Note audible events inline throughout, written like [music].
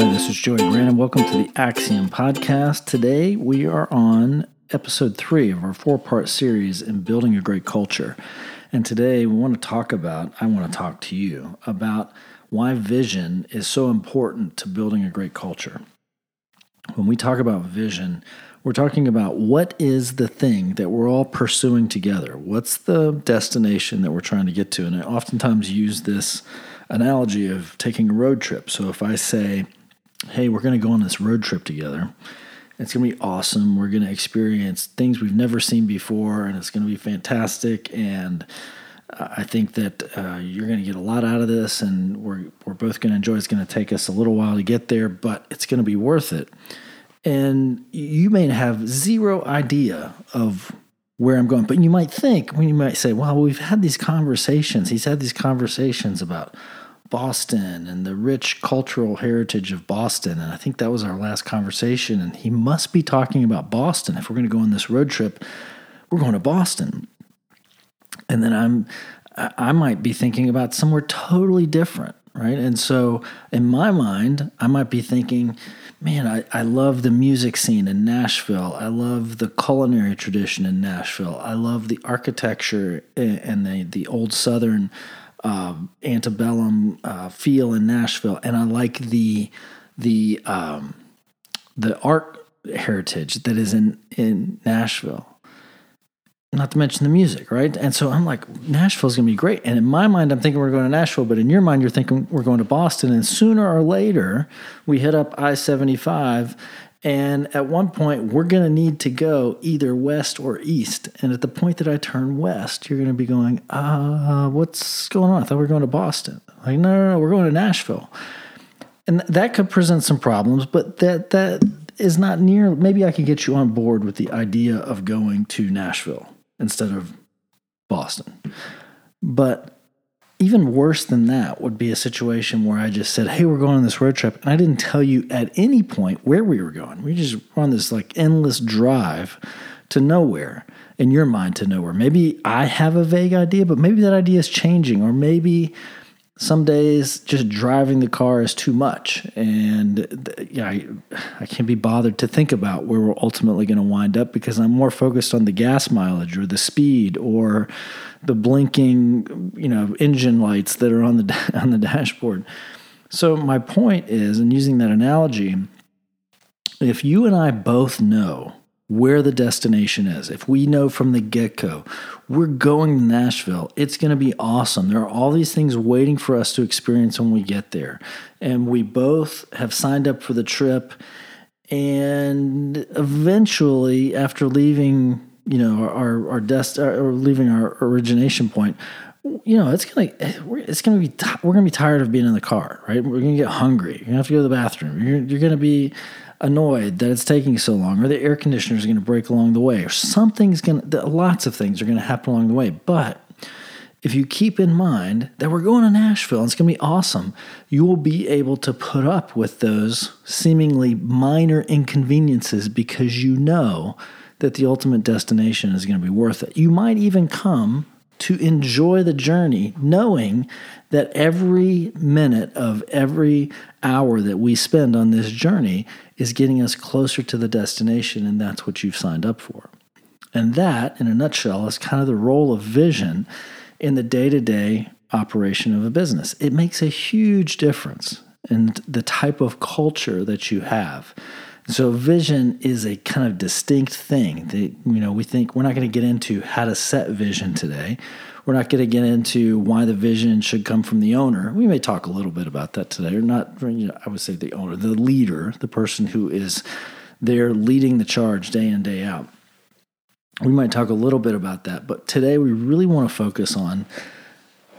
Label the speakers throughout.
Speaker 1: Hi, this is Joey Grant, and welcome to the Axiom Podcast. Today we are on episode three of our four part series in building a great culture. And today we want to talk about, I want to talk to you about why vision is so important to building a great culture. When we talk about vision, we're talking about what is the thing that we're all pursuing together? What's the destination that we're trying to get to? And I oftentimes use this analogy of taking a road trip. So if I say, hey, we're going to go on this road trip together, it's going to be awesome. We're going to experience things we've never seen before, and it's going to be fantastic. And I think that uh, you're going to get a lot out of this, and we're, we're both going to enjoy. It's going to take us a little while to get there, but it's going to be worth it and you may have zero idea of where I'm going. But you might think, when you might say, well, we've had these conversations. He's had these conversations about Boston and the rich cultural heritage of Boston. And I think that was our last conversation. And he must be talking about Boston. If we're going to go on this road trip, we're going to Boston. And then I'm, I might be thinking about somewhere totally different, right? And so in my mind, I might be thinking, man, I, I love the music scene in Nashville. I love the culinary tradition in Nashville. I love the architecture and the, the old Southern uh, antebellum uh, feel in Nashville. And I like the, the, um, the art heritage that is in, in Nashville not to mention the music, right? And so I'm like, Nashville's gonna be great. And in my mind, I'm thinking we're going to Nashville, but in your mind, you're thinking we're going to Boston. And sooner or later, we hit up I 75. And at one point, we're going to need to go either west or east. And at the point that I turn west, you're going to be going, uh, what's going on? I thought we were going to Boston. Like, no, no, no, we're going to Nashville. And that could present some problems, but that, that is not near. Maybe I could get you on board with the idea of going to Nashville instead of Boston. But even worse than that would be a situation where I just said, Hey, we're going on this road trip. And I didn't tell you at any point where we were going. We just were on this like endless drive to nowhere, in your mind to nowhere. Maybe I have a vague idea, but maybe that idea is changing, or maybe some days just driving the car is too much. And yeah I, I can't be bothered to think about where we're ultimately going to wind up because i'm more focused on the gas mileage or the speed or the blinking you know engine lights that are on the [laughs] on the dashboard. So my point is and using that analogy if you and i both know where the destination is. If we know from the get go, we're going to Nashville, it's going to be awesome. There are all these things waiting for us to experience when we get there. And we both have signed up for the trip. And eventually, after leaving, you know, our, our dest uh, or leaving our origination point, you know, it's gonna it's gonna be we're gonna be tired of being in the car, right? We're gonna get hungry. You're gonna have to go to the bathroom. You're, you're gonna be annoyed that it's taking so long, or the air conditioner is going to break along the way, or something's going to, lots of things are going to happen along the way. But if you keep in mind that we're going to Nashville and it's going to be awesome, you will be able to put up with those seemingly minor inconveniences because you know that the ultimate destination is going to be worth it. You might even come to enjoy the journey, knowing that every minute of every hour that we spend on this journey is getting us closer to the destination, and that's what you've signed up for. And that, in a nutshell, is kind of the role of vision in the day to day operation of a business. It makes a huge difference in the type of culture that you have. So vision is a kind of distinct thing that you know we think we're not going to get into how to set vision today. We're not going to get into why the vision should come from the owner. We may talk a little bit about that today, or not. You know, I would say the owner, the leader, the person who is there leading the charge day in day out. We might talk a little bit about that, but today we really want to focus on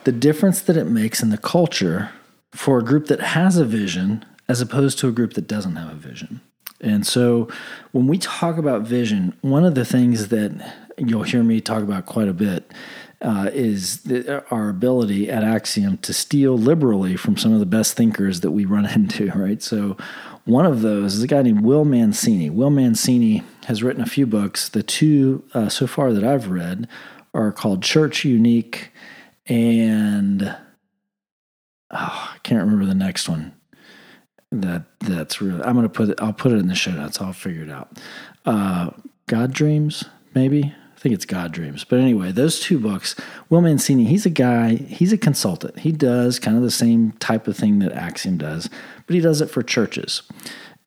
Speaker 1: the difference that it makes in the culture for a group that has a vision as opposed to a group that doesn't have a vision. And so when we talk about vision, one of the things that you'll hear me talk about quite a bit uh, is the, our ability at Axiom to steal liberally from some of the best thinkers that we run [laughs] into, right? So one of those is a guy named Will Mancini. Will Mancini has written a few books. The two uh, so far that I've read are called Church Unique and oh, I can't remember the next one. that that's really. I'm gonna put it. I'll put it in the show notes. I'll figure it out. Uh, God Dreams, maybe. I think it's God Dreams. But anyway, those two books. Will Mancini, he's a guy. He's a consultant. He does kind of the same type of thing that Axiom does, but he does it for churches.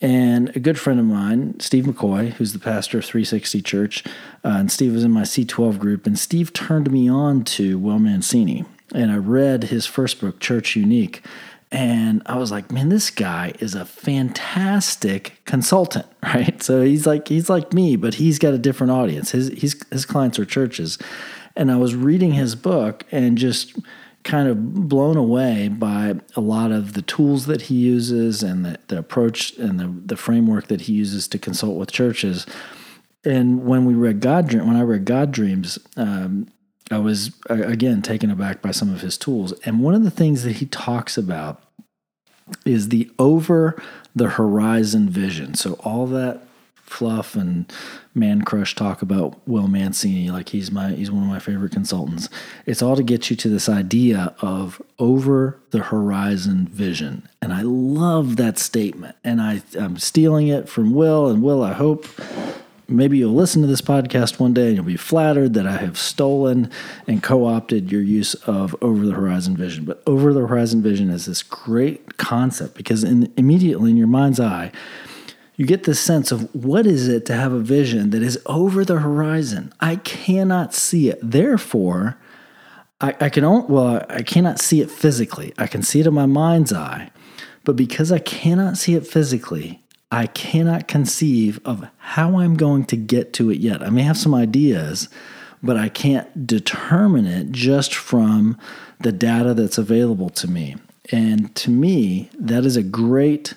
Speaker 1: And a good friend of mine, Steve McCoy, who's the pastor of 360 Church, uh, and Steve was in my C12 group, and Steve turned me on to Will Mancini. And I read his first book, Church Unique. And I was like, man, this guy is a fantastic consultant, [laughs] right? So he's like he's like me, but he's got a different audience. His his his clients are churches. And I was reading his book and just kind of blown away by a lot of the tools that he uses and the, the approach and the, the framework that he uses to consult with churches. And when we read God when I read God Dreams, um, I was again taken aback by some of his tools. And one of the things that he talks about is the over the horizon vision. So all that fluff and man crush talk about Will Mancini. Like he's my he's one of my favorite consultants. It's all to get you to this idea of over the horizon vision. And I love that statement. And I, I'm stealing it from Will. And Will, I hope maybe you'll listen to this podcast one day and you'll be flattered that I have stolen and co opted your use of over the horizon vision. But over the horizon vision is this great concept because in, immediately in your mind's eye, you get this sense of what is it to have a vision that is over the horizon? I cannot see it. Therefore, I, I can only, well, I cannot see it physically. I can see it in my mind's eye. But because I cannot see it physically, I cannot conceive of how I'm going to get to it yet. I may have some ideas, but I can't determine it just from the data that's available to me. And to me, that is a great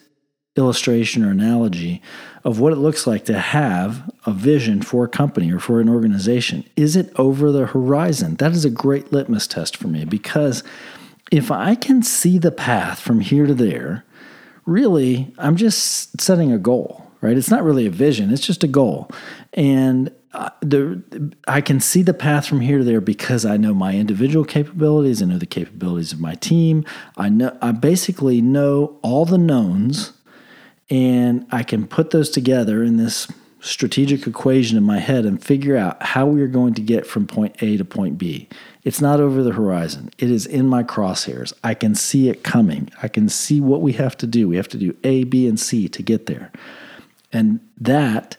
Speaker 1: illustration or analogy of what it looks like to have a vision for a company or for an organization. Is it over the horizon? That is a great litmus test for me because if I can see the path from here to there, really, I'm just setting a goal, right? It's not really a vision, it's just a goal. And uh, the, I can see the path from here to there because I know my individual capabilities, I know the capabilities of my team. I know I basically know all the knowns and I can put those together in this strategic equation in my head and figure out how we are going to get from point A to point B. It's not over the horizon. It is in my crosshairs. I can see it coming. I can see what we have to do. We have to do A, B, and C to get there. And that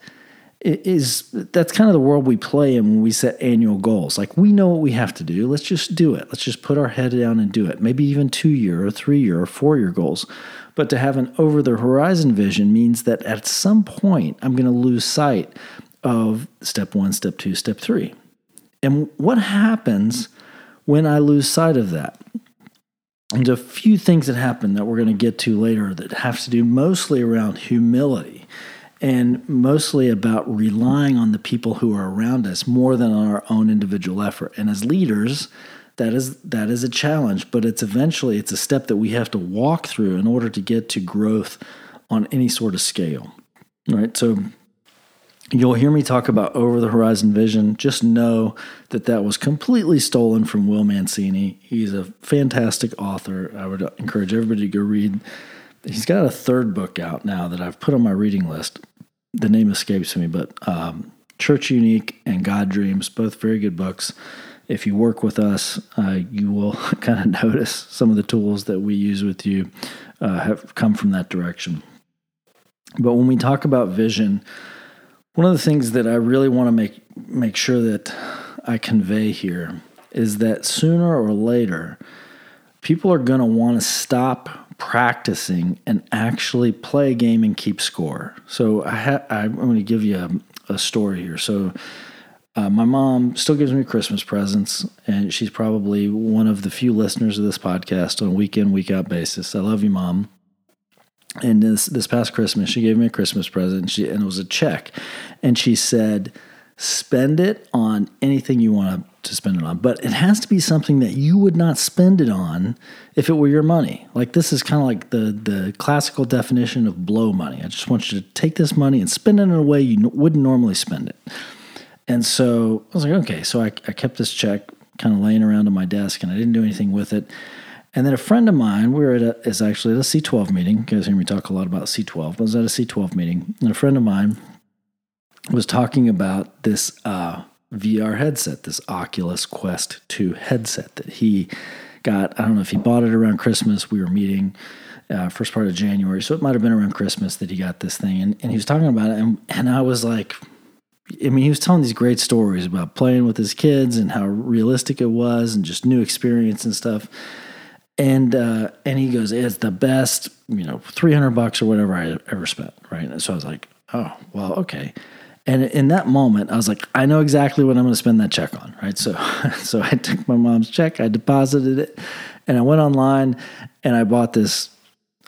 Speaker 1: is that's kind of the world we play in when we set annual goals. Like we know what we have to do. Let's just do it. Let's just put our head down and do it. Maybe even 2 year or 3 year or 4 year goals. But to have an over the horizon vision means that at some point, I'm going to lose sight of step one, step two, step three. And what happens when I lose sight of that? There's a few things that happen that we're going to get to later that have to do mostly around humility and mostly about relying on the people who are around us more than on our own individual effort. And as leaders, that is that is a challenge but it's eventually it's a step that we have to walk through in order to get to growth on any sort of scale right? So you'll hear me talk about over the horizon vision. Just know that that was completely stolen from will mancini. He's a fantastic author. I would encourage everybody to go read. He's got a third book out now that i've put on my reading list. The name escapes me but um, church unique and god dreams both very good books if you work with us, uh, you will [laughs] kind of notice some of the tools that we use with you uh, have come from that direction. But when we talk about vision, one of the things that I really want to make make sure that I convey here is that sooner or later, people are going to want to stop practicing and actually play a game and keep score. So I ha- I'm going to give you a, a story here. So uh, my mom still gives me Christmas presents, and she's probably one of the few listeners of this podcast on a week in, week out basis. I love you, mom. And this this past Christmas, she gave me a Christmas present, and, she, and it was a check, and she said, "Spend it on anything you want to spend it on, but it has to be something that you would not spend it on if it were your money. Like this is kind of like the the classical definition of blow money. I just want you to take this money and spend it in a way you wouldn't normally spend it." And so I was like, okay. So I, I kept this check kind of laying around on my desk and I didn't do anything with it. And then a friend of mine, we were at a, is actually at a C12 meeting. You guys hear me talk a lot about C12. I was at a C12 meeting, and a friend of mine was talking about this uh, VR headset, this Oculus Quest 2 headset that he got. I don't know if he bought it around Christmas. We were meeting uh, first part of January, so it might have been around Christmas that he got this thing, and, and he was talking about it, and, and I was like, I mean, he was telling these great stories about playing with his kids and how realistic it was, and just new experience and stuff. And uh, and he goes, it's the best, you know, three hundred bucks or whatever I ever spent, right? And so I was like, oh, well, okay. And in that moment, I was like, I know exactly what I'm going to spend that check on, right? So, [laughs] so I took my mom's check, I deposited it, and I went online and I bought this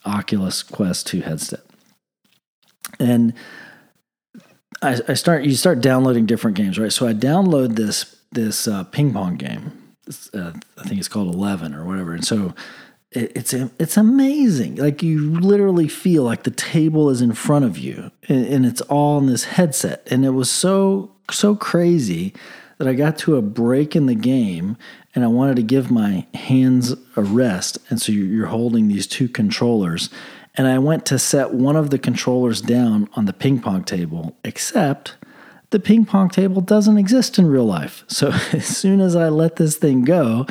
Speaker 1: Oculus Quest 2 headset. And I, I start you start downloading different games, right? So I download this this uh, ping pong game. Uh, I think it's called Eleven or whatever. And so it, it's it's amazing. Like you literally feel like the table is in front of you, and, and it's all in this headset. And it was so so crazy that I got to a break in the game and I wanted to give my hands a rest. And so you're holding these two controllers. And I went to set one of the controllers down on the ping pong table, except the ping pong table doesn't exist in real life. So [laughs] as soon as I let this thing go,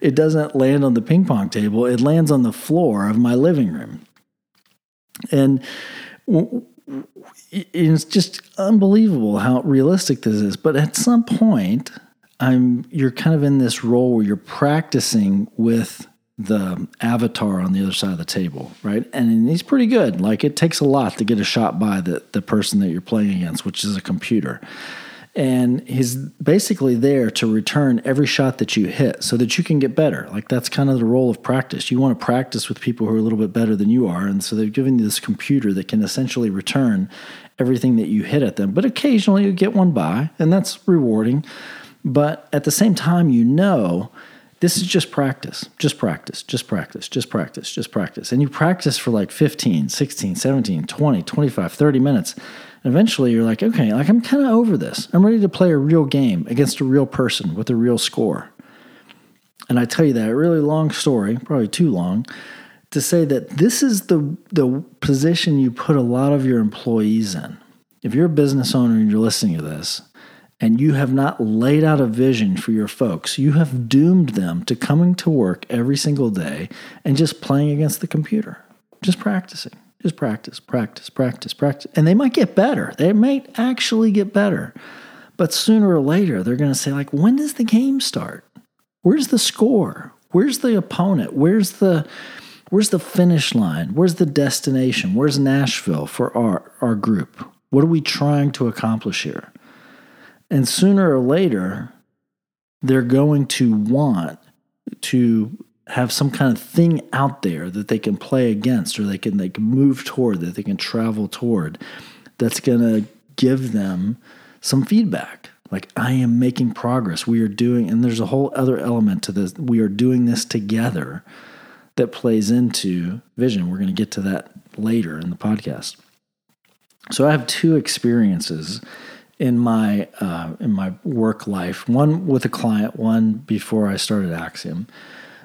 Speaker 1: it doesn't land on the ping pong table, it lands on the floor of my living room. And it's just unbelievable how realistic this is. But at some point, I'm you're kind of in this role where you're practicing with the avatar on the other side of the table, right? And he's pretty good. Like it takes a lot to get a shot by the, the person that you're playing against, which is a computer. And he's basically there to return every shot that you hit so that you can get better. Like that's kind of the role of practice. You want to practice with people who are a little bit better than you are. And so they've given you this computer that can essentially return everything that you hit at them. But occasionally you get one by, and that's rewarding. But at the same time, you know, this is just practice, just practice, just practice, just practice, just practice. And you practice for like 15, 16, 17, 20, 25, 30 minutes. And eventually you're like, okay, like I'm kind of over this. I'm ready to play a real game against a real person with a real score. And I tell you that a really long story, probably too long, to say that this is the the position you put a lot of your employees in. If you're a business owner and you're listening to this, and you have not laid out a vision for your folks, you have doomed them to coming to work every single day and just playing against the computer, just practicing, just practice, practice, practice, practice. And they might get better. They might actually get better. But sooner or later, they're going to say, like, when does the game start? Where's the score? Where's the opponent? Where's the where's the finish line? Where's the destination? Where's Nashville for our, our group? What are we trying to accomplish here? And sooner or later, they're going to want to have some kind of thing out there that they can play against or they can can move toward that they can travel toward that's going to give them some feedback. Like i am making progress. We are doing and there's a whole other element to this. We are doing this together that plays into vision. We're going to get to that later in the podcast. So i have two experiences in my uh, in my work life. One with a client, one before I started Axiom,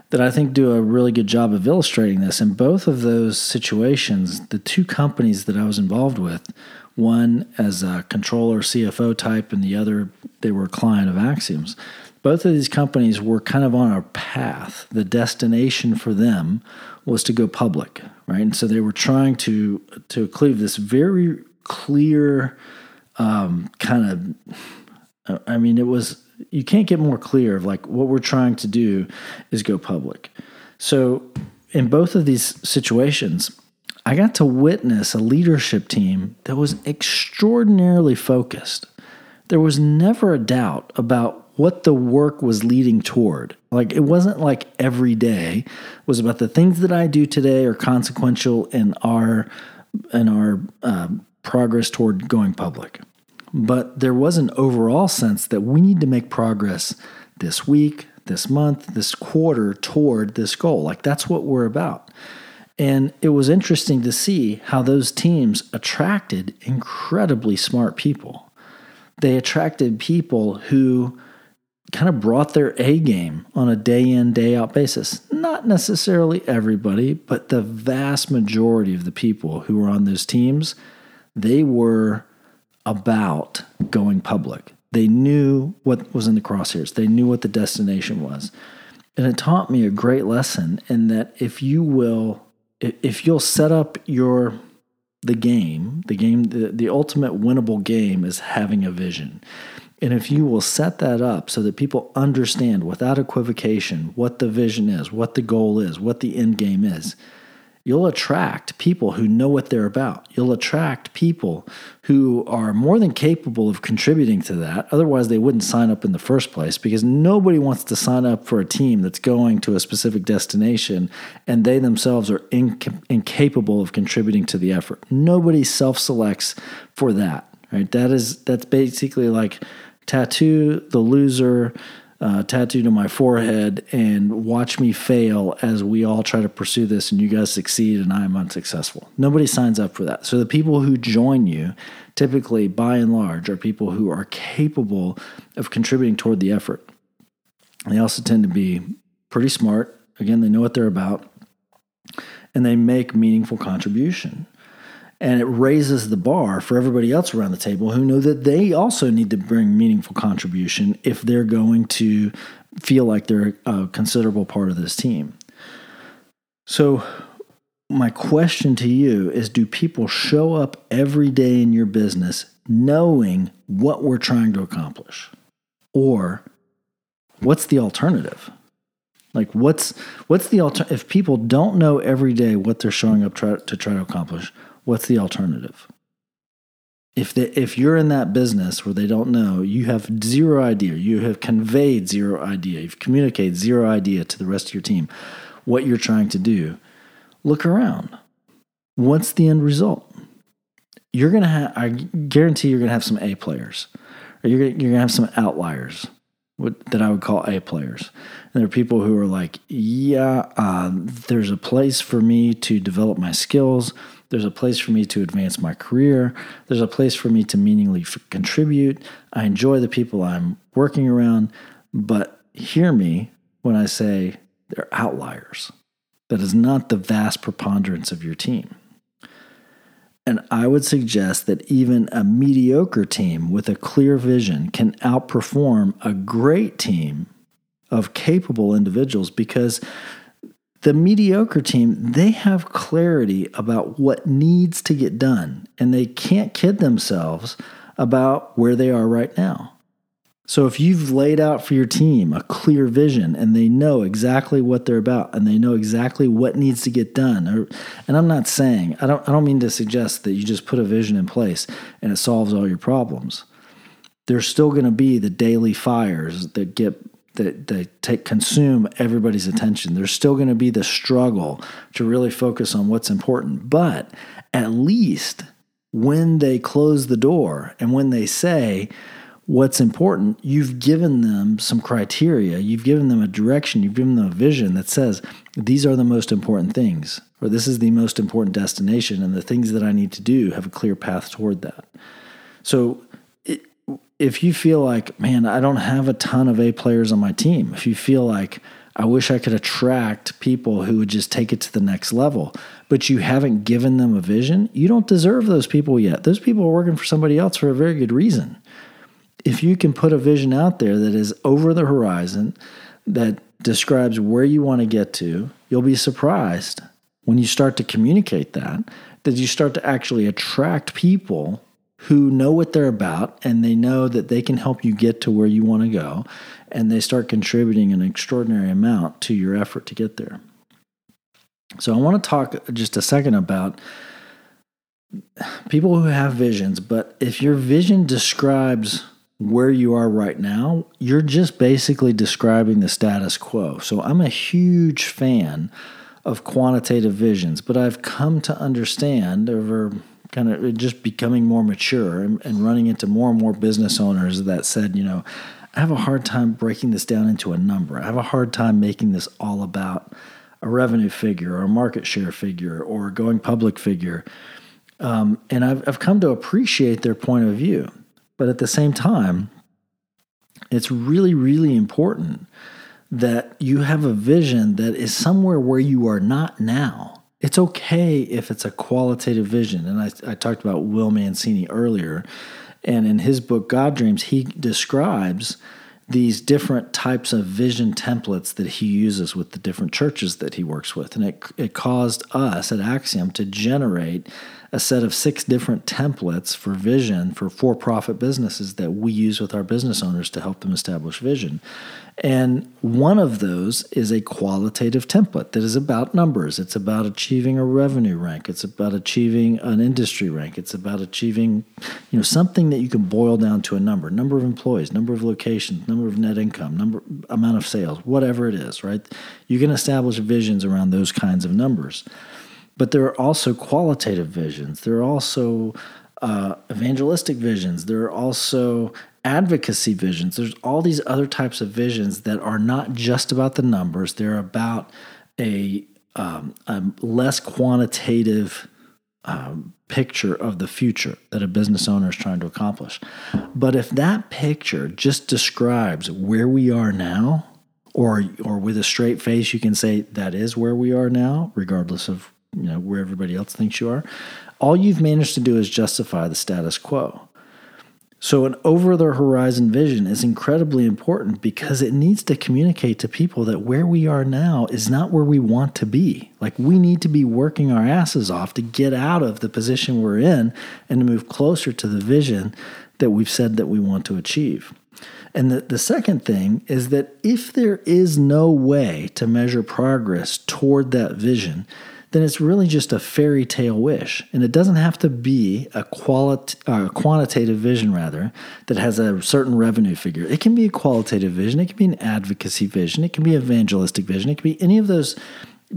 Speaker 1: that I think do a really good job of illustrating this. In both of those situations, the two companies that I was involved with, one as a controller CFO type, and the other they were a client of Axiom's. Both of these companies were kind of on a path. The destination for them was to go public, right? And so they were trying to to cleave this very clear um, kind of, I mean, it was, you can't get more clear of like what we're trying to do is go public. So, in both of these situations, I got to witness a leadership team that was extraordinarily focused. There was never a doubt about what the work was leading toward. Like it wasn't like every day was about the things that I do today are consequential in our in our uh, progress toward going public. But there was an overall sense that we need to make progress this week, this month, this quarter toward this goal. Like that's what we're about. And it was interesting to see how those teams attracted incredibly smart people. They attracted people who kind of brought their A game on a day in, day out basis. not necessarily everybody, but the vast majority of the people who were on those teams, they were about going public. They knew what was in the crosshairs, they knew what the destination was. And it taught me a great lesson in that if you will, if you'll set up your the game, the game, the, the ultimate winnable game is having a vision. And if you will set that up so that people understand without equivocation what the vision is, what the goal is, what the end game is, you'll attract people who know what they're about. You'll attract people who are more than capable of contributing to that. Otherwise, they wouldn't sign up in the first place because nobody wants to sign up for a team that's going to a specific destination and they themselves are inc- incapable of contributing to the effort. Nobody self selects for that, right? That is, that's basically like tattoo the loser uh, tattooed on my forehead and watch me fail as we all try to pursue this and you guys succeed and I'm unsuccessful. Nobody signs up for that. So the people who join you, typically by and large, are people who are capable of contributing toward the effort. They also tend to be pretty smart. Again, they know what they're about and they make meaningful contribution and it raises the bar for everybody else around the table who know that they also need to bring meaningful contribution if they're going to feel like they're a considerable part of this team. So, my question to you is Do people show up every day in your business knowing what we're trying to accomplish? Or what's the alternative? Like what's what's the alter- if people don't know every day what they're showing up try- to try to accomplish, what's the alternative? If they, if you're in that business where they don't know, you have zero idea. You have conveyed zero idea. You've communicated zero idea to the rest of your team what you're trying to do. Look around. What's the end result? You're gonna have. I guarantee you're gonna have some A players, or you're you're gonna have some outliers that I would call A players. And there are people who are like, yeah, uh, there's a place for me to develop my skills. There's a place for me to advance my career. There's a place for me to meaningfully contribute. I enjoy the people I'm working around, but hear me when I say they're outliers. That is not the vast preponderance of your team. And I would suggest that even a mediocre team with a clear vision can outperform a great team of capable individuals because the mediocre team, they have clarity about what needs to get done, and they can't kid themselves about where they are right now. So if you've laid out for your team a clear vision and they know exactly what they're about and they know exactly what needs to get done, or, and I'm not saying I don't I don't mean to suggest that you just put a vision in place and it solves all your problems. There's still going to be the daily fires that get that, take consume everybody's attention. There's still going to be the struggle to really focus on what's important. But at least when they close the door and when they say what's important, you've given them some criteria, you've given them a direction, you've given them a vision that says these are the most important things, or this is the most important destination, and the things that I need to do have a clear path toward that. So if you feel like, man, I don't have a ton of A players on my team, if you feel like I wish I could attract people who would just take it to the next level, but you haven't given them a vision, you don't deserve those people yet. Those people are working for somebody else for a very good reason. If you can put a vision out there that is over the horizon, that describes where you want to get to, you'll be surprised when you start to communicate that, that you start to actually attract people who know what they're about and they know that they can help you get to where you want to go and they start contributing an extraordinary amount to your effort to get there. So I want to talk just a second about people who have visions, but if your vision describes where you are right now, you're just basically describing the status quo. So I'm a huge fan of quantitative visions, but I've come to understand over kind of just becoming more mature and, and running into more and more business owners that said, you know, I have a hard time breaking this down into a number. I have a hard time making this all about a revenue figure or a market share figure or going public figure. Um, and I've, I've come to appreciate their point of view. But at the same time, it's really, really important that you have a vision that is somewhere where you are not now. It's okay if it's a qualitative vision. And I, I talked about Will Mancini earlier. And in his book, God Dreams, he describes these different types of vision templates that he uses with the different churches that he works with. And it, it caused us at Axiom to generate a set of six different templates for vision for for profit businesses that we use with our business owners to help them establish vision. And one of those is a qualitative template that is about numbers. It's about achieving a revenue rank. It's about achieving an industry rank. It's about achieving, you know, something that you can boil down to a number, number of employees, number of locations, number of net income, number amount of sales, whatever it is, right? You can establish visions around those kinds of numbers. But there are also qualitative visions. There are also uh, evangelistic visions. There are also advocacy visions. There's all these other types of visions that are not just about the numbers. They're about a, um, a less quantitative um, picture of the future that a business owner is trying to accomplish. But if that picture just describes where we are now, or or with a straight face, you can say that is where we are now, regardless of you know where everybody else thinks you are. All you've managed to do is justify the status quo. So an over the horizon vision is incredibly important because it needs to communicate to people that where we are now is not where we want to be. Like we need to be working our asses off to get out of the position we're in and to move closer to the vision that we've said that we want to achieve. And the, the second thing is that if there is no way to measure progress toward that vision, then it's really just a fairy tale wish. And it doesn't have to be a quality, uh, quantitative vision, rather, that has a certain revenue figure. It can be a qualitative vision, it can be an advocacy vision, it can be evangelistic vision, it can be any of those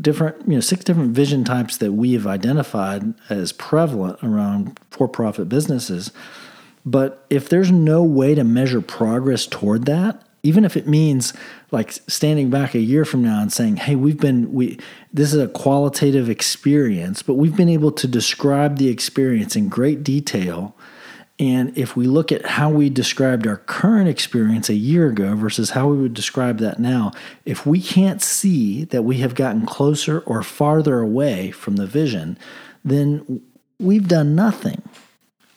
Speaker 1: different, you know, six different vision types that we have identified as prevalent around for profit businesses. But if there's no way to measure progress toward that, even if it means like standing back a year from now and saying hey we've been we this is a qualitative experience but we've been able to describe the experience in great detail. And if we look at how we described our current experience a year ago versus how we would describe that now if we can't see that we have gotten closer or farther away from the vision then we've done nothing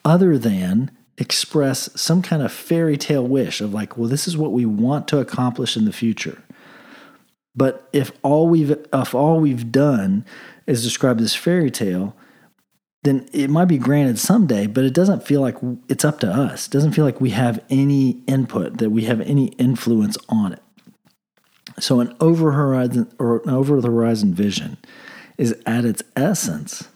Speaker 1: other than express some kind of fairy tale wish of like, well, this is what we want to accomplish in the future. But if all we've if all we've done is describe this fairy tale, then it might be granted someday, but it doesn't feel like it's up to us. It doesn't feel like we have any input, that we have any influence on it. So an over horizon or an over the horizon vision is at its essence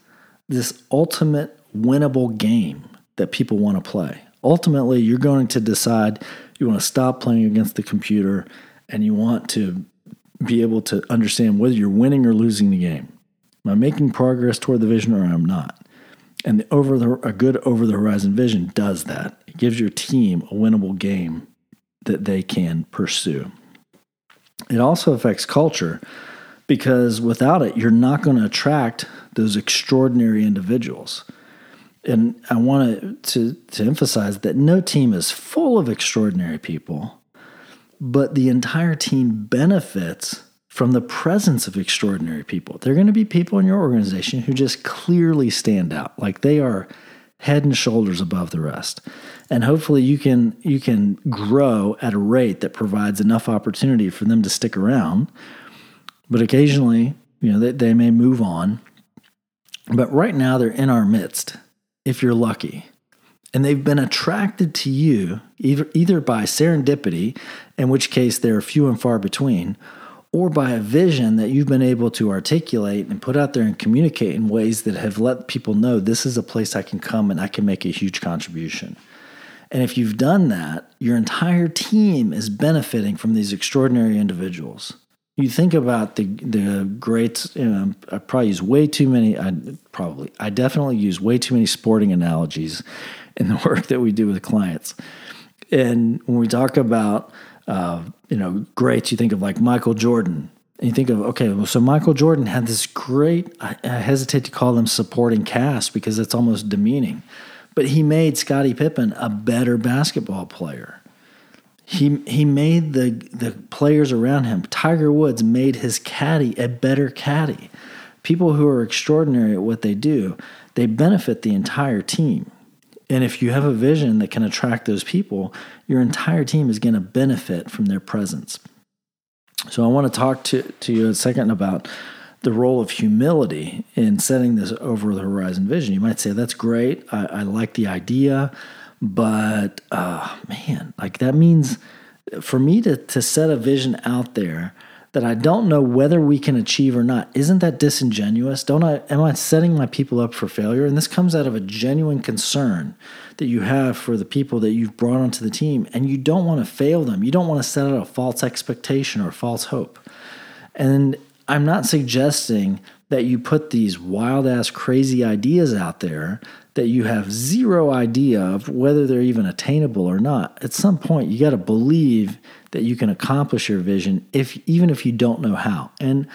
Speaker 1: this ultimate winnable game that people want to play. Ultimately, you're going to decide you want to stop playing against the computer and you want to be able to understand whether you're winning or losing the game. Am I making progress toward the vision or I'm not? And the over the, a good over the horizon vision does that. It gives your team a winnable game that they can pursue. It also affects culture because without it, you're not going to attract those extraordinary individuals and I want to, to emphasize that no team is full of extraordinary people, but the entire team benefits from the presence of extraordinary people. There are going to be people in your organization who just clearly stand out, like they are head and shoulders above the rest. And hopefully you can you can grow at a rate that provides enough opportunity for them to stick around. But occasionally, you know, they, they may move on. But right now they're in our midst if you're lucky. And they've been attracted to you either, either by serendipity, in which case they're few and far between, or by a vision that you've been able to articulate and put out there and communicate in ways that have let people know this is a place I can come and I can make a huge contribution. And if you've done that, your entire team is benefiting from these extraordinary individuals you think about the the greats. I probably use way too many. I probably I definitely use way too many sporting analogies in the [laughs] work that we do with clients. And when we talk about uh, you know greats, you think of like Michael Jordan. And you think of okay, well, so Michael Jordan had this great. I, I hesitate to call them supporting cast because it's almost demeaning, but he made Scottie Pippen a better basketball player He he made the the players around him. Tiger Woods made his caddy a better caddy. People who are extraordinary at what they do, they benefit the entire team. And if you have a vision that can attract those people, your entire team is going to benefit from their presence. So I want to talk to, to you a second about the role of humility in setting this over the horizon vision. You might say, that's great. I, I like the idea. But uh, man, like that means for me to, to set a vision out there that I don't know whether we can achieve or not. Isn't that disingenuous? Don't I am I setting my people up for failure? And this comes out of a genuine concern that you have for the people that you've brought onto the team and you don't want to fail them. You don't want to set out a false expectation or false hope. And I'm not suggesting that you put these wild ass crazy ideas out there that you have zero idea of whether they're even attainable or not. At some point you got to believe that you can accomplish your vision if even if you don't know how. And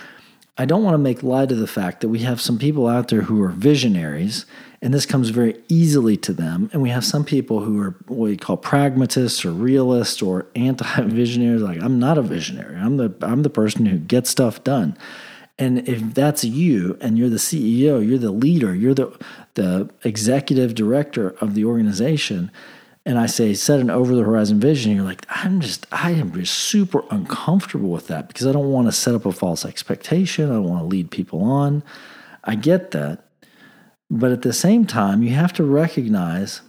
Speaker 1: I don't want to make light of the fact that we have some people out there who are visionaries, and this comes very easily to them. And we have some people who are what we call pragmatists or realists or [laughs] anti-visionaries. Like I'm not a visionary. I'm the I'm the person who gets stuff done. And if that's you and you're the CEO, you're the leader, you're the the executive director of the organization, and I say set an over the horizon vision, you're like, I'm just, I am just super uncomfortable with that because I don't want to set up a false expectation. I don't want to lead people on. I get that. But at the same time, you have to recognize,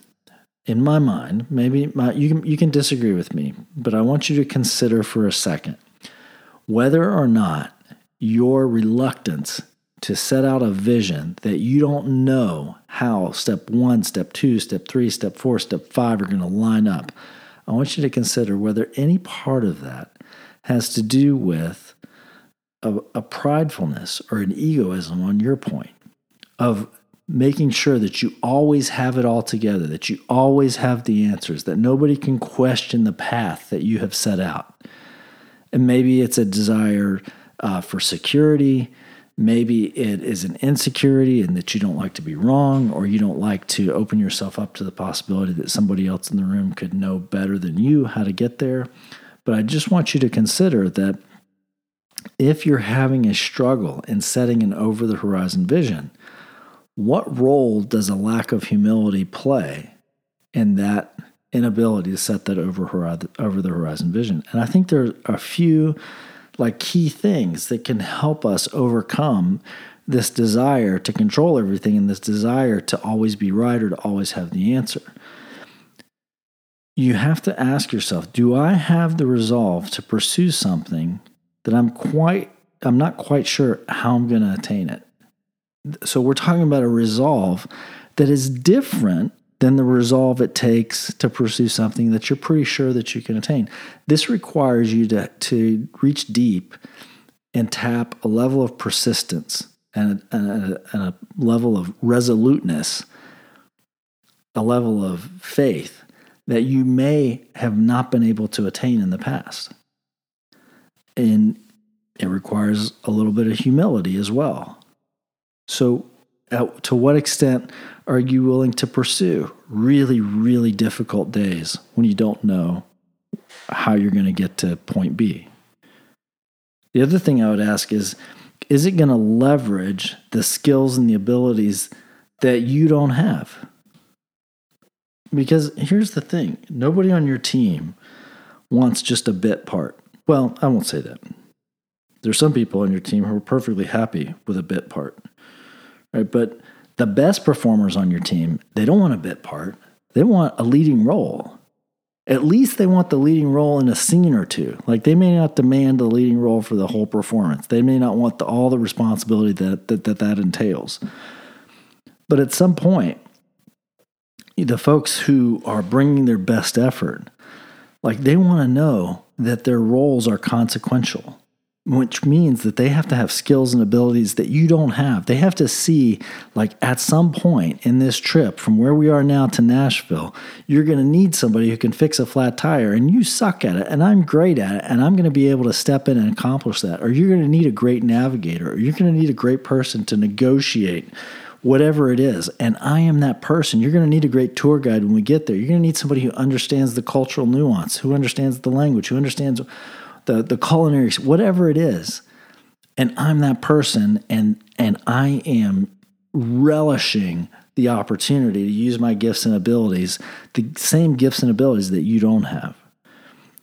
Speaker 1: in my mind, maybe my, you, can, you can disagree with me, but I want you to consider for a second whether or not your reluctance to set out a vision that you don't know how step one, step two, step three, step four, step five are going to line up. I want you to consider whether any part of that has to do with a, a pridefulness or an egoism on your point of making sure that you always have it all together, that you always have the answers, that nobody can question the path that you have set out. And maybe it's a desire uh, for security. Maybe it is an insecurity and that you don't like to be wrong, or you don't like to open yourself up to the possibility that somebody else in the room could know better than you how to get there. But I just want you to consider that if you're having a struggle in setting an over the horizon vision, what role does a lack of humility play in that inability to set that over, over the horizon vision? And I think there are a few like key things that can help us overcome this desire to control everything and this desire to always be right or to always have the answer. You have to ask yourself, do I have the resolve to pursue something that I'm quite I'm not quite sure how I'm going to attain it. So we're talking about a resolve that is different than the resolve it takes to pursue something that you're pretty sure that you can attain. This requires you to, to reach deep and tap a level of persistence and a, and, a, and a level of resoluteness, a level of faith that you may have not been able to attain in the past. And it requires a little bit of humility as well. So, to what extent are you willing to pursue really, really difficult days when you don't know how you're going to get to point B? The other thing I would ask is is it going to leverage the skills and the abilities that you don't have? Because here's the thing nobody on your team wants just a bit part. Well, I won't say that. There's some people on your team who are perfectly happy with a bit part. Right? But the best performers on your team, they don't want a bit part. They want a leading role. At least they want the leading role in a scene or two. Like they may not demand the leading role for the whole performance. They may not want the, all the responsibility that, that that that entails. But at some point, the folks who are bringing their best effort, like they want to know that their roles are consequential which means that they have to have skills and abilities that you don't have. They have to see, like, at some point in this trip from where we are now to Nashville, you're going to need somebody who can fix a flat tire, and you suck at it, and I'm great at it, and I'm going to be able to step in and accomplish that. Or you're going to need a great navigator, or you're going to need a great person to negotiate whatever it is. And I am that person. You're going to need a great tour guide when we get there. You're going to need somebody who understands the cultural nuance, who understands the language, who understands the, the culinary, whatever it is. And I'm that person, and and I am relishing the opportunity to use my gifts and abilities, the same gifts and abilities that you don't have.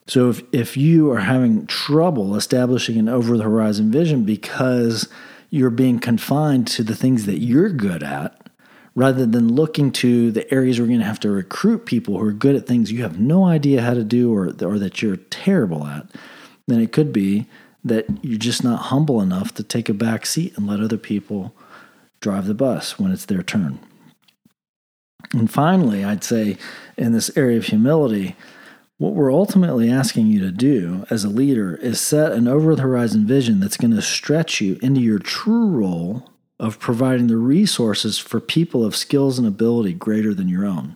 Speaker 1: So if, if you are having trouble establishing an over the horizon vision because you're being confined to the things that you're good at, rather than looking to the areas you're going to have to recruit people who are good at things you have no idea how to do or, or that you're terrible at, then it could be that you're just not humble enough to take a back seat and let other people drive the bus when it's their turn. And finally, I'd say in this area of humility, what we're ultimately asking you to do as a leader is set an over the horizon vision that's going to stretch you into your true role of providing the resources for people of skills and ability greater than your own.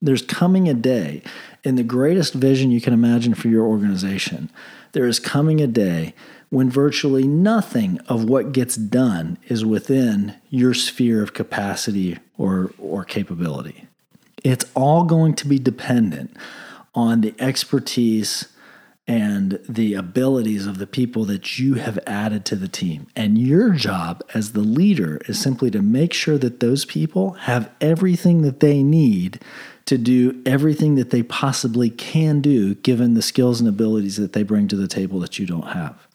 Speaker 1: There's coming a day in the greatest vision you can imagine for your organization. There is coming a day when virtually nothing of what gets done is within your sphere of capacity or, or capability. It's all going to be dependent on the expertise and the abilities of the people that you have added to the team. And your job as the leader is simply to make sure that those people have everything that they need to do everything that they possibly can do given the skills and abilities that they bring to the table that you don't have.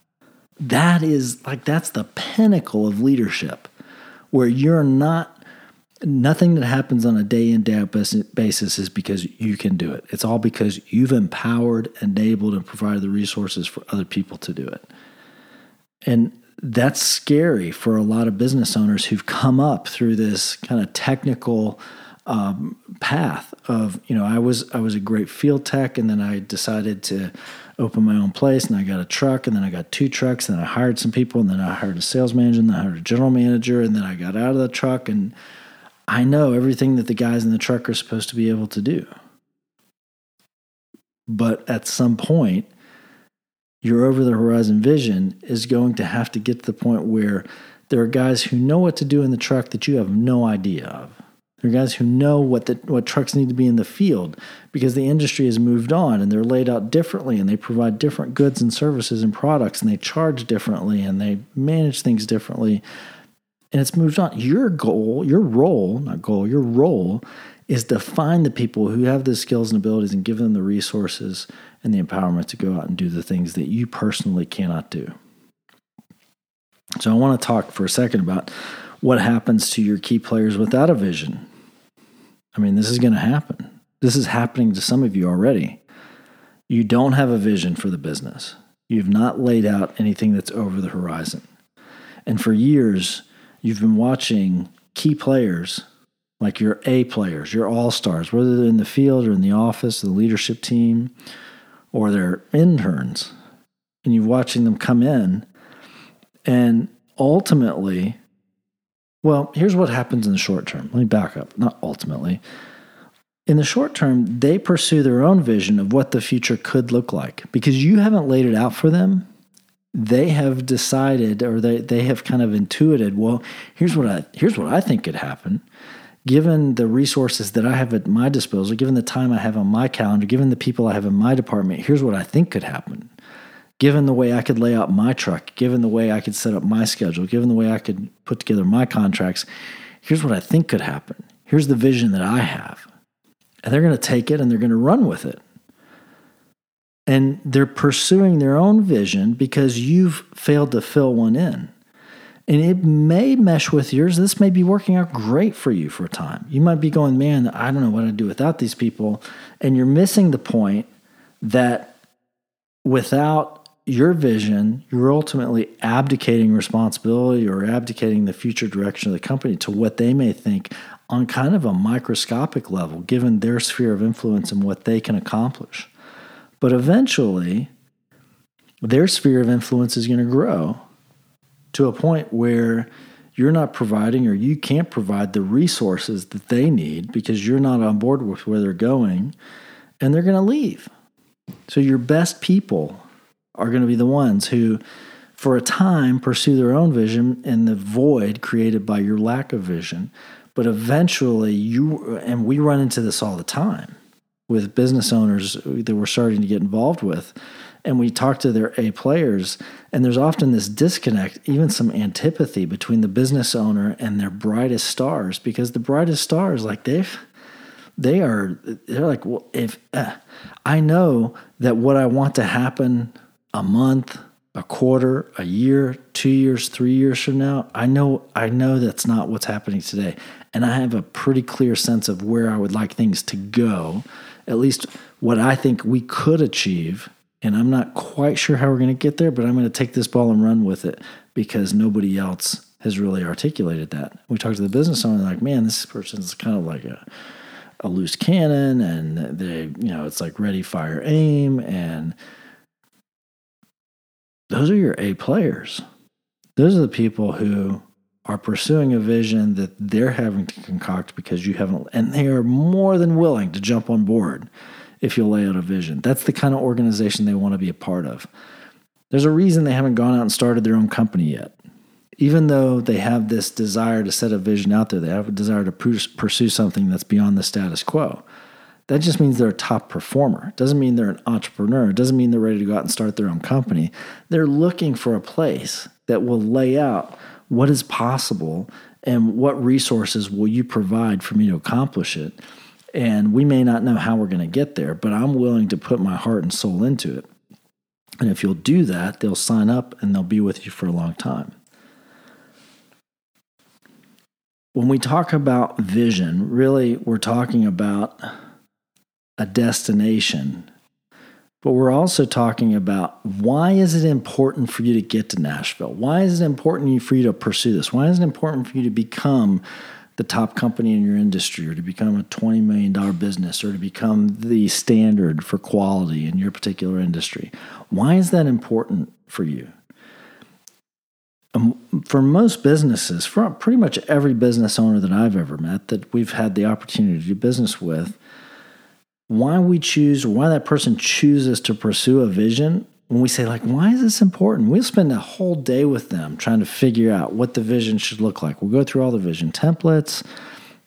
Speaker 1: That is like that's the pinnacle of leadership where you're not nothing that happens on a day in day out basis is because you can do it it's all because you've empowered enabled and provided the resources for other people to do it and that's scary for a lot of business owners who've come up through this kind of technical um, path of you know I was I was a great field tech and then I decided to open my own place and I got a truck and then I got two trucks and I hired some people and then I hired a sales manager and then I hired a general manager and then I got out of the truck and I know everything that the guys in the truck are supposed to be able to do. But at some point, your over the horizon vision is going to have to get to the point where there are guys who know what to do in the truck that you have no idea of. There are guys who know what the, what trucks need to be in the field because the industry has moved on and they're laid out differently and they provide different goods and services and products and they charge differently and they manage things differently and it's moved on. Your goal, your role, not goal, your role is to find the people who have the skills and abilities and give them the resources and the empowerment to go out and do the things that you personally cannot do. So I want to talk for a second about what happens to your key players without a vision. I mean, this is going to happen. This is happening to some of you already. You don't have a vision for the business. You've not laid out anything that's over the horizon. And for years, you've been watching key players like your A players, your all stars, whether they're in the field or in the office, the leadership team, or they're interns, and you're watching them come in. And ultimately, well, here's what happens in the short term. Let me back up. Not ultimately. In the short term, they pursue their own vision of what the future could look like because you haven't laid it out for them they have decided or they, they have kind of intuited well here's what i here's what i think could happen given the resources that i have at my disposal given the time i have on my calendar given the people i have in my department here's what i think could happen given the way i could lay out my truck given the way i could set up my schedule given the way i could put together my contracts here's what i think could happen here's the vision that i have and they're going to take it and they're going to run with it and they're pursuing their own vision because you've failed to fill one in. And it may mesh with yours. This may be working out great for you for a time. You might be going, man, I don't know what I'd do without these people. And you're missing the point that without your vision, you're ultimately abdicating responsibility or abdicating the future direction of the company to what they may think on kind of a microscopic level, given their sphere of influence and what they can accomplish. But eventually, their sphere of influence is going to grow to a point where you're not providing or you can't provide the resources that they need because you're not on board with where they're going and they're going to leave. So your best people are going to be the ones who for a time pursue their own vision in the void created by your lack of vision. But eventually, you and we run into this all the time with business owners that we're starting to get involved with. And we talk to their A players, and there's often this disconnect, even some antipathy between the business owner and their brightest stars, because the brightest stars, like they've they are they're like well if uh, i know that what i want to happen a month a quarter a year two years three years from now i know i know that's not what's happening today. And i have a pretty clear sense of where i would like things to go. At least what i think we could achieve and i'm not quite sure how we're going to get there but i'm going to take this ball and run with it because nobody else has really articulated that. We talked to the business owner like man this person's kind of like a a loose cannon and they you know it's like ready fire aim and those are your A players. Those are the people who are pursuing a vision that they're having to concoct because you haven't and they are more than willing to jump on board if you'll lay out a vision. That's the kind of organization they want to be a part of. There's a reason they haven't gone out and started their own company yet even though they have this desire to set a vision out there, they have a desire to pursue something that's beyond the status quo. That just means they're a top performer. It doesn't mean they're an entrepreneur. It doesn't mean they're ready to go out and start their own company. They're looking for a place that will lay out what is possible and what resources will you provide for me to accomplish it. And we may not know how we're going to get there, but I'm willing to put my heart and soul into it. And if you'll do that, they'll sign up and they'll be with you for a long time. when we talk about vision, really we're talking about a destination. But we're also talking about why is it important for you to get to Nashville? Why is it important for you to pursue this? Why is it important for you to become the top company in your industry or to become a $20 million business or to become the standard for quality in your particular industry? Why is that important for you? Um, for most businesses, for pretty much every business owner that I've ever met that we've had the opportunity to do business with, why we choose, why that person chooses to pursue a vision, when we say, like, why is this important? We'll spend a whole day with them trying to figure out what the vision should look like. We'll go through all the vision templates.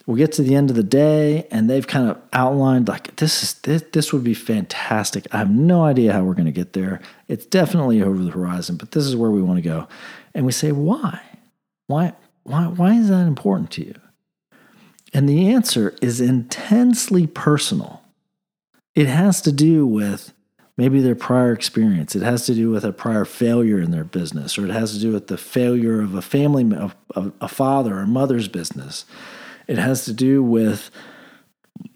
Speaker 1: We'll get to the end of the day, and they've kind of outlined, like, this is this, this would be fantastic. I have no idea how we're going to get there. It's definitely over the horizon, but this is where we want to go. And we say, why? Why, why, why is that important to you? And the answer is intensely personal. It has to do with maybe their prior experience. It has to do with a prior failure in their business, or it has to do with the failure of a family, of, of a father or mother's business. It has to do with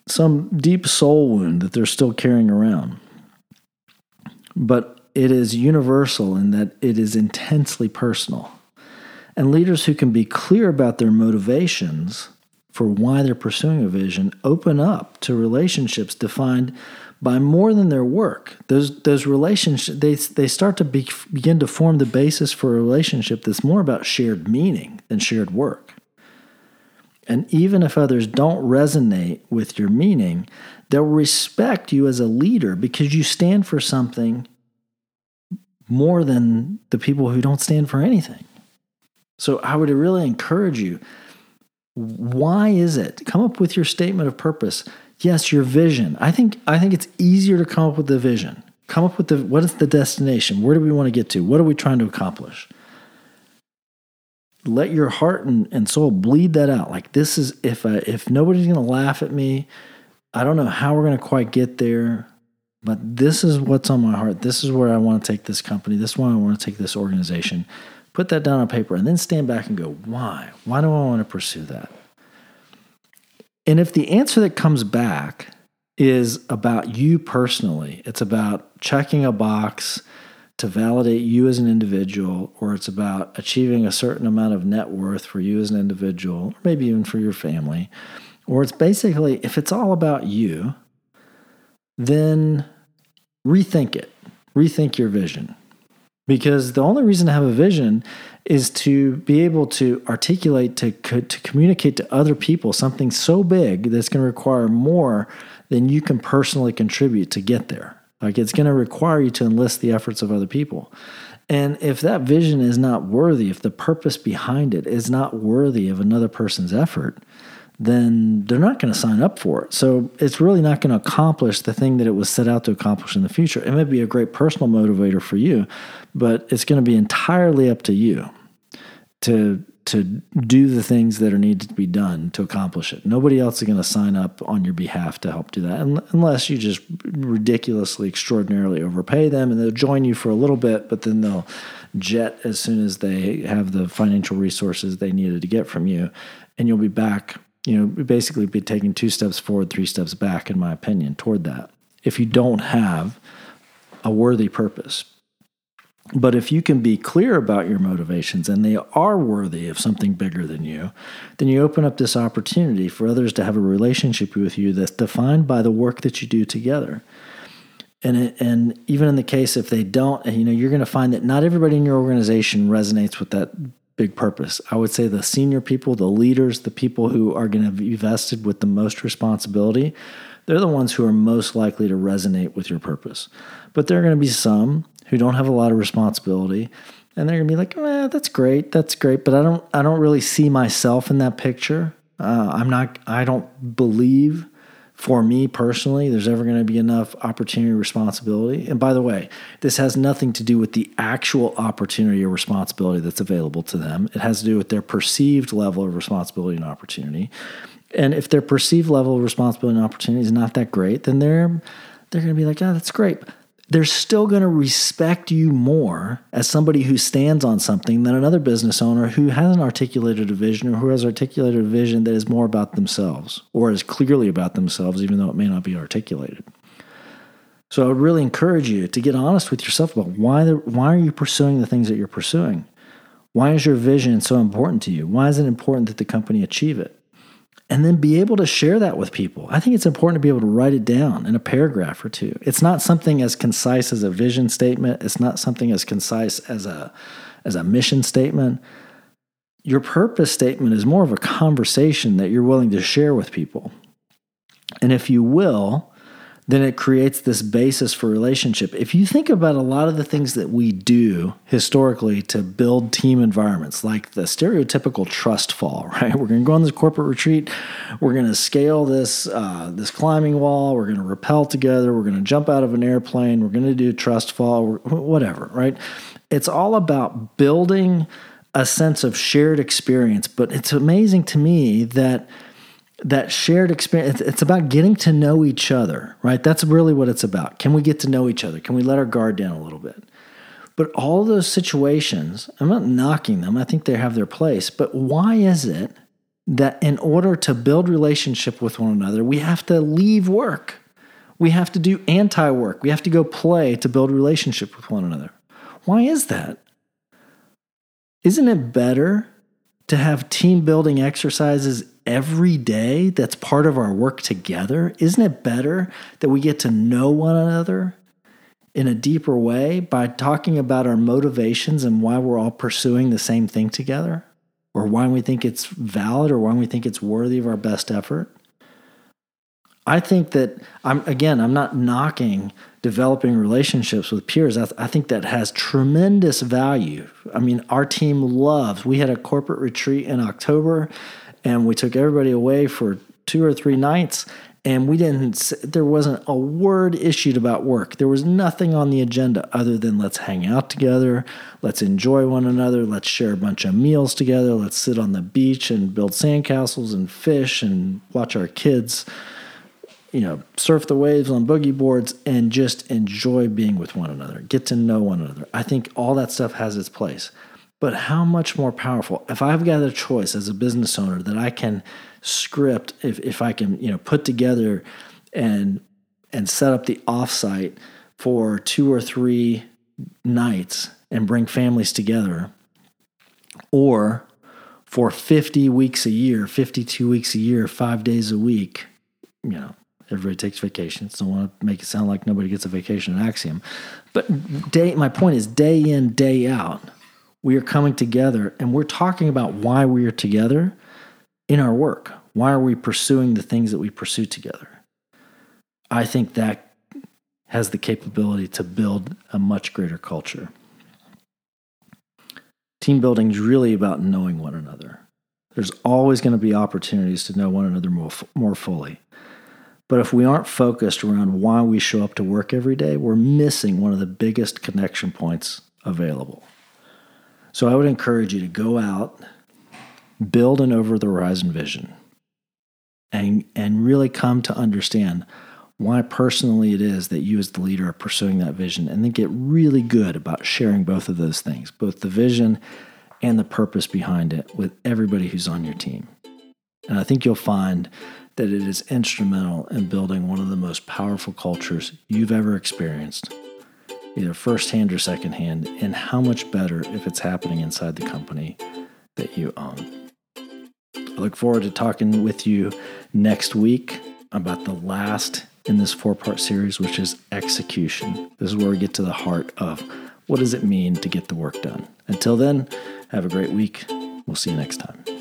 Speaker 1: some deep soul wound that they're still carrying around. But it is universal in that it is intensely personal. And leaders who can be clear about their motivations for why they're pursuing a vision open up to relationships defined by more than their work. Those those relationships they they start to be, begin to form the basis for a relationship that's more about shared meaning than shared work. And even if others don't resonate with your meaning, they'll respect you as a leader because you stand for something more than the people who don't stand for anything. So I would really encourage you why is it? Come up with your statement of purpose. Yes, your vision. I think I think it's easier to come up with the vision. Come up with the what is the destination? Where do we want to get to? What are we trying to accomplish? Let your heart and, and soul bleed that out. Like this is if I, if nobody's going to laugh at me, I don't know how we're going to quite get there. But this is what's on my heart. This is where I want to take this company. This is where I want to take this organization. Put that down on paper and then stand back and go, why? Why do I want to pursue that? And if the answer that comes back is about you personally, it's about checking a box to validate you as an individual, or it's about achieving a certain amount of net worth for you as an individual, or maybe even for your family, or it's basically, if it's all about you, then rethink it, rethink your vision. Because the only reason to have a vision is to be able to articulate, to, to communicate to other people something so big that's going to require more than you can personally contribute to get there. Like it's going to require you to enlist the efforts of other people. And if that vision is not worthy, if the purpose behind it is not worthy of another person's effort, then they're not going to sign up for it. So it's really not going to accomplish the thing that it was set out to accomplish in the future. It may be a great personal motivator for you, but it's going to be entirely up to you to to do the things that are needed to be done to accomplish it. Nobody else is going to sign up on your behalf to help do that unless you just ridiculously, extraordinarily overpay them and they'll join you for a little bit, but then they'll jet as soon as they have the financial resources they needed to get from you. And you'll be back, you know, basically be taking two steps forward, three steps back, in my opinion, toward that. If you don't have a worthy purpose, but if you can be clear about your motivations and they are worthy of something bigger than you, then you open up this opportunity for others to have a relationship with you that's defined by the work that you do together. And it, and even in the case if they don't, you know, you're going to find that not everybody in your organization resonates with that big purpose. I would say the senior people, the leaders, the people who are going to be vested with the most responsibility, they're the ones who are most likely to resonate with your purpose. But there are going to be some who don't have a lot of responsibility and they're gonna be like eh, that's great that's great but i don't i don't really see myself in that picture uh, i'm not i don't believe for me personally there's ever going to be enough opportunity or responsibility. And by the way this has nothing to do with the actual opportunity or responsibility that's available to them. It has to do with their perceived level of responsibility and opportunity. And if their perceived level of responsibility and opportunity is not that great then they're they're going to be like oh that's great they're still going to respect you more as somebody who stands on something than another business owner who hasn't articulated a vision or who has articulated a vision that is more about themselves or is clearly about themselves, even though it may not be articulated. So I would really encourage you to get honest with yourself about why, the, why are you pursuing the things that you're pursuing? Why is your vision so important to you? Why is it important that the company achieve it? And then be able to share that with people. I think it's important to be able to write it down in a paragraph or two. It's not something as concise as a vision statement, it's not something as concise as a as a mission statement. Your purpose statement is more of a conversation that you're willing to share with people. And if you will, then it creates this basis for relationship. If you think about a lot of the things that we do historically to build team environments, like the stereotypical trust fall, [laughs] right? We're going to go on this corporate retreat. We're going to scale this uh, this climbing wall. We're going to rappel together. We're going to jump out of an airplane. We're going to do trust fall, whatever, right? It's all about building a sense of shared experience. But it's amazing to me that that shared experience it's about getting to know each other right? That's really what it's about. Can we get to know each other? Can we let our guard down a little bit? But all those situations i'm not knocking them i think they have their place but why is it that in order to build relationship with one another we have to leave work? We have to do anti-work. We have to go play to build relationship with one another. Why is that? Isn't it better to have team building exercises every day that's part of our work together? Isn't it better that we get to know one another in a deeper way by talking about our motivations and why we're all pursuing the same thing together? Or why we think it's valid or why we think it's worthy of our best effort? I think that I'm again, I'm not knocking developing relationships with peers. I, th- I, think that has tremendous value. I mean, our team loves. We had a corporate retreat in October and we took everybody away for two or three nights and we didn't there wasn't a word issued about work. There was nothing on the agenda other than let's hang out together let's enjoy one another let's share a bunch of meals together let's sit on the beach and build sandcastles and fish and watch our kids you know surf the waves on boogie boards and just enjoy being with one another get to know one another. I think all that stuff has its place but how much more powerful if I've got a choice as a business owner that I can script, if, if I can, you know, put together and and set up the offsite for two or three nights and bring families together, or for 50 weeks a year, 52 weeks a year, five days a week, you know, everybody takes vacations. Don't want to make it sound like nobody gets a vacation at Axiom. But day, my point is day in, day out we are coming together and we're talking about why we are together in our work. Why are we pursuing the things that we pursue together? I think that has the capability to build a much greater culture. Team building is really about knowing one another. There's always going to be opportunities to know one another more, more fully. But if we aren't focused around why we show up to work every day, we're missing one of the biggest connection points available. So I would encourage you to go out, build an over the horizon vision, and, and really come to understand why personally it is that you as the leader are pursuing that vision and then get really good about sharing both of those things both the vision and the purpose behind it with everybody who's on your team. And i think you'll find that it is instrumental in building one of the most powerful cultures you've ever experienced either firsthand or secondhand and how much better if it's happening inside the company that you own i look forward to talking with you next week about the last in this four part series, which is execution. This is where we get to the heart of what does it mean to get the work done. Until then, have a great week. We'll see you next time.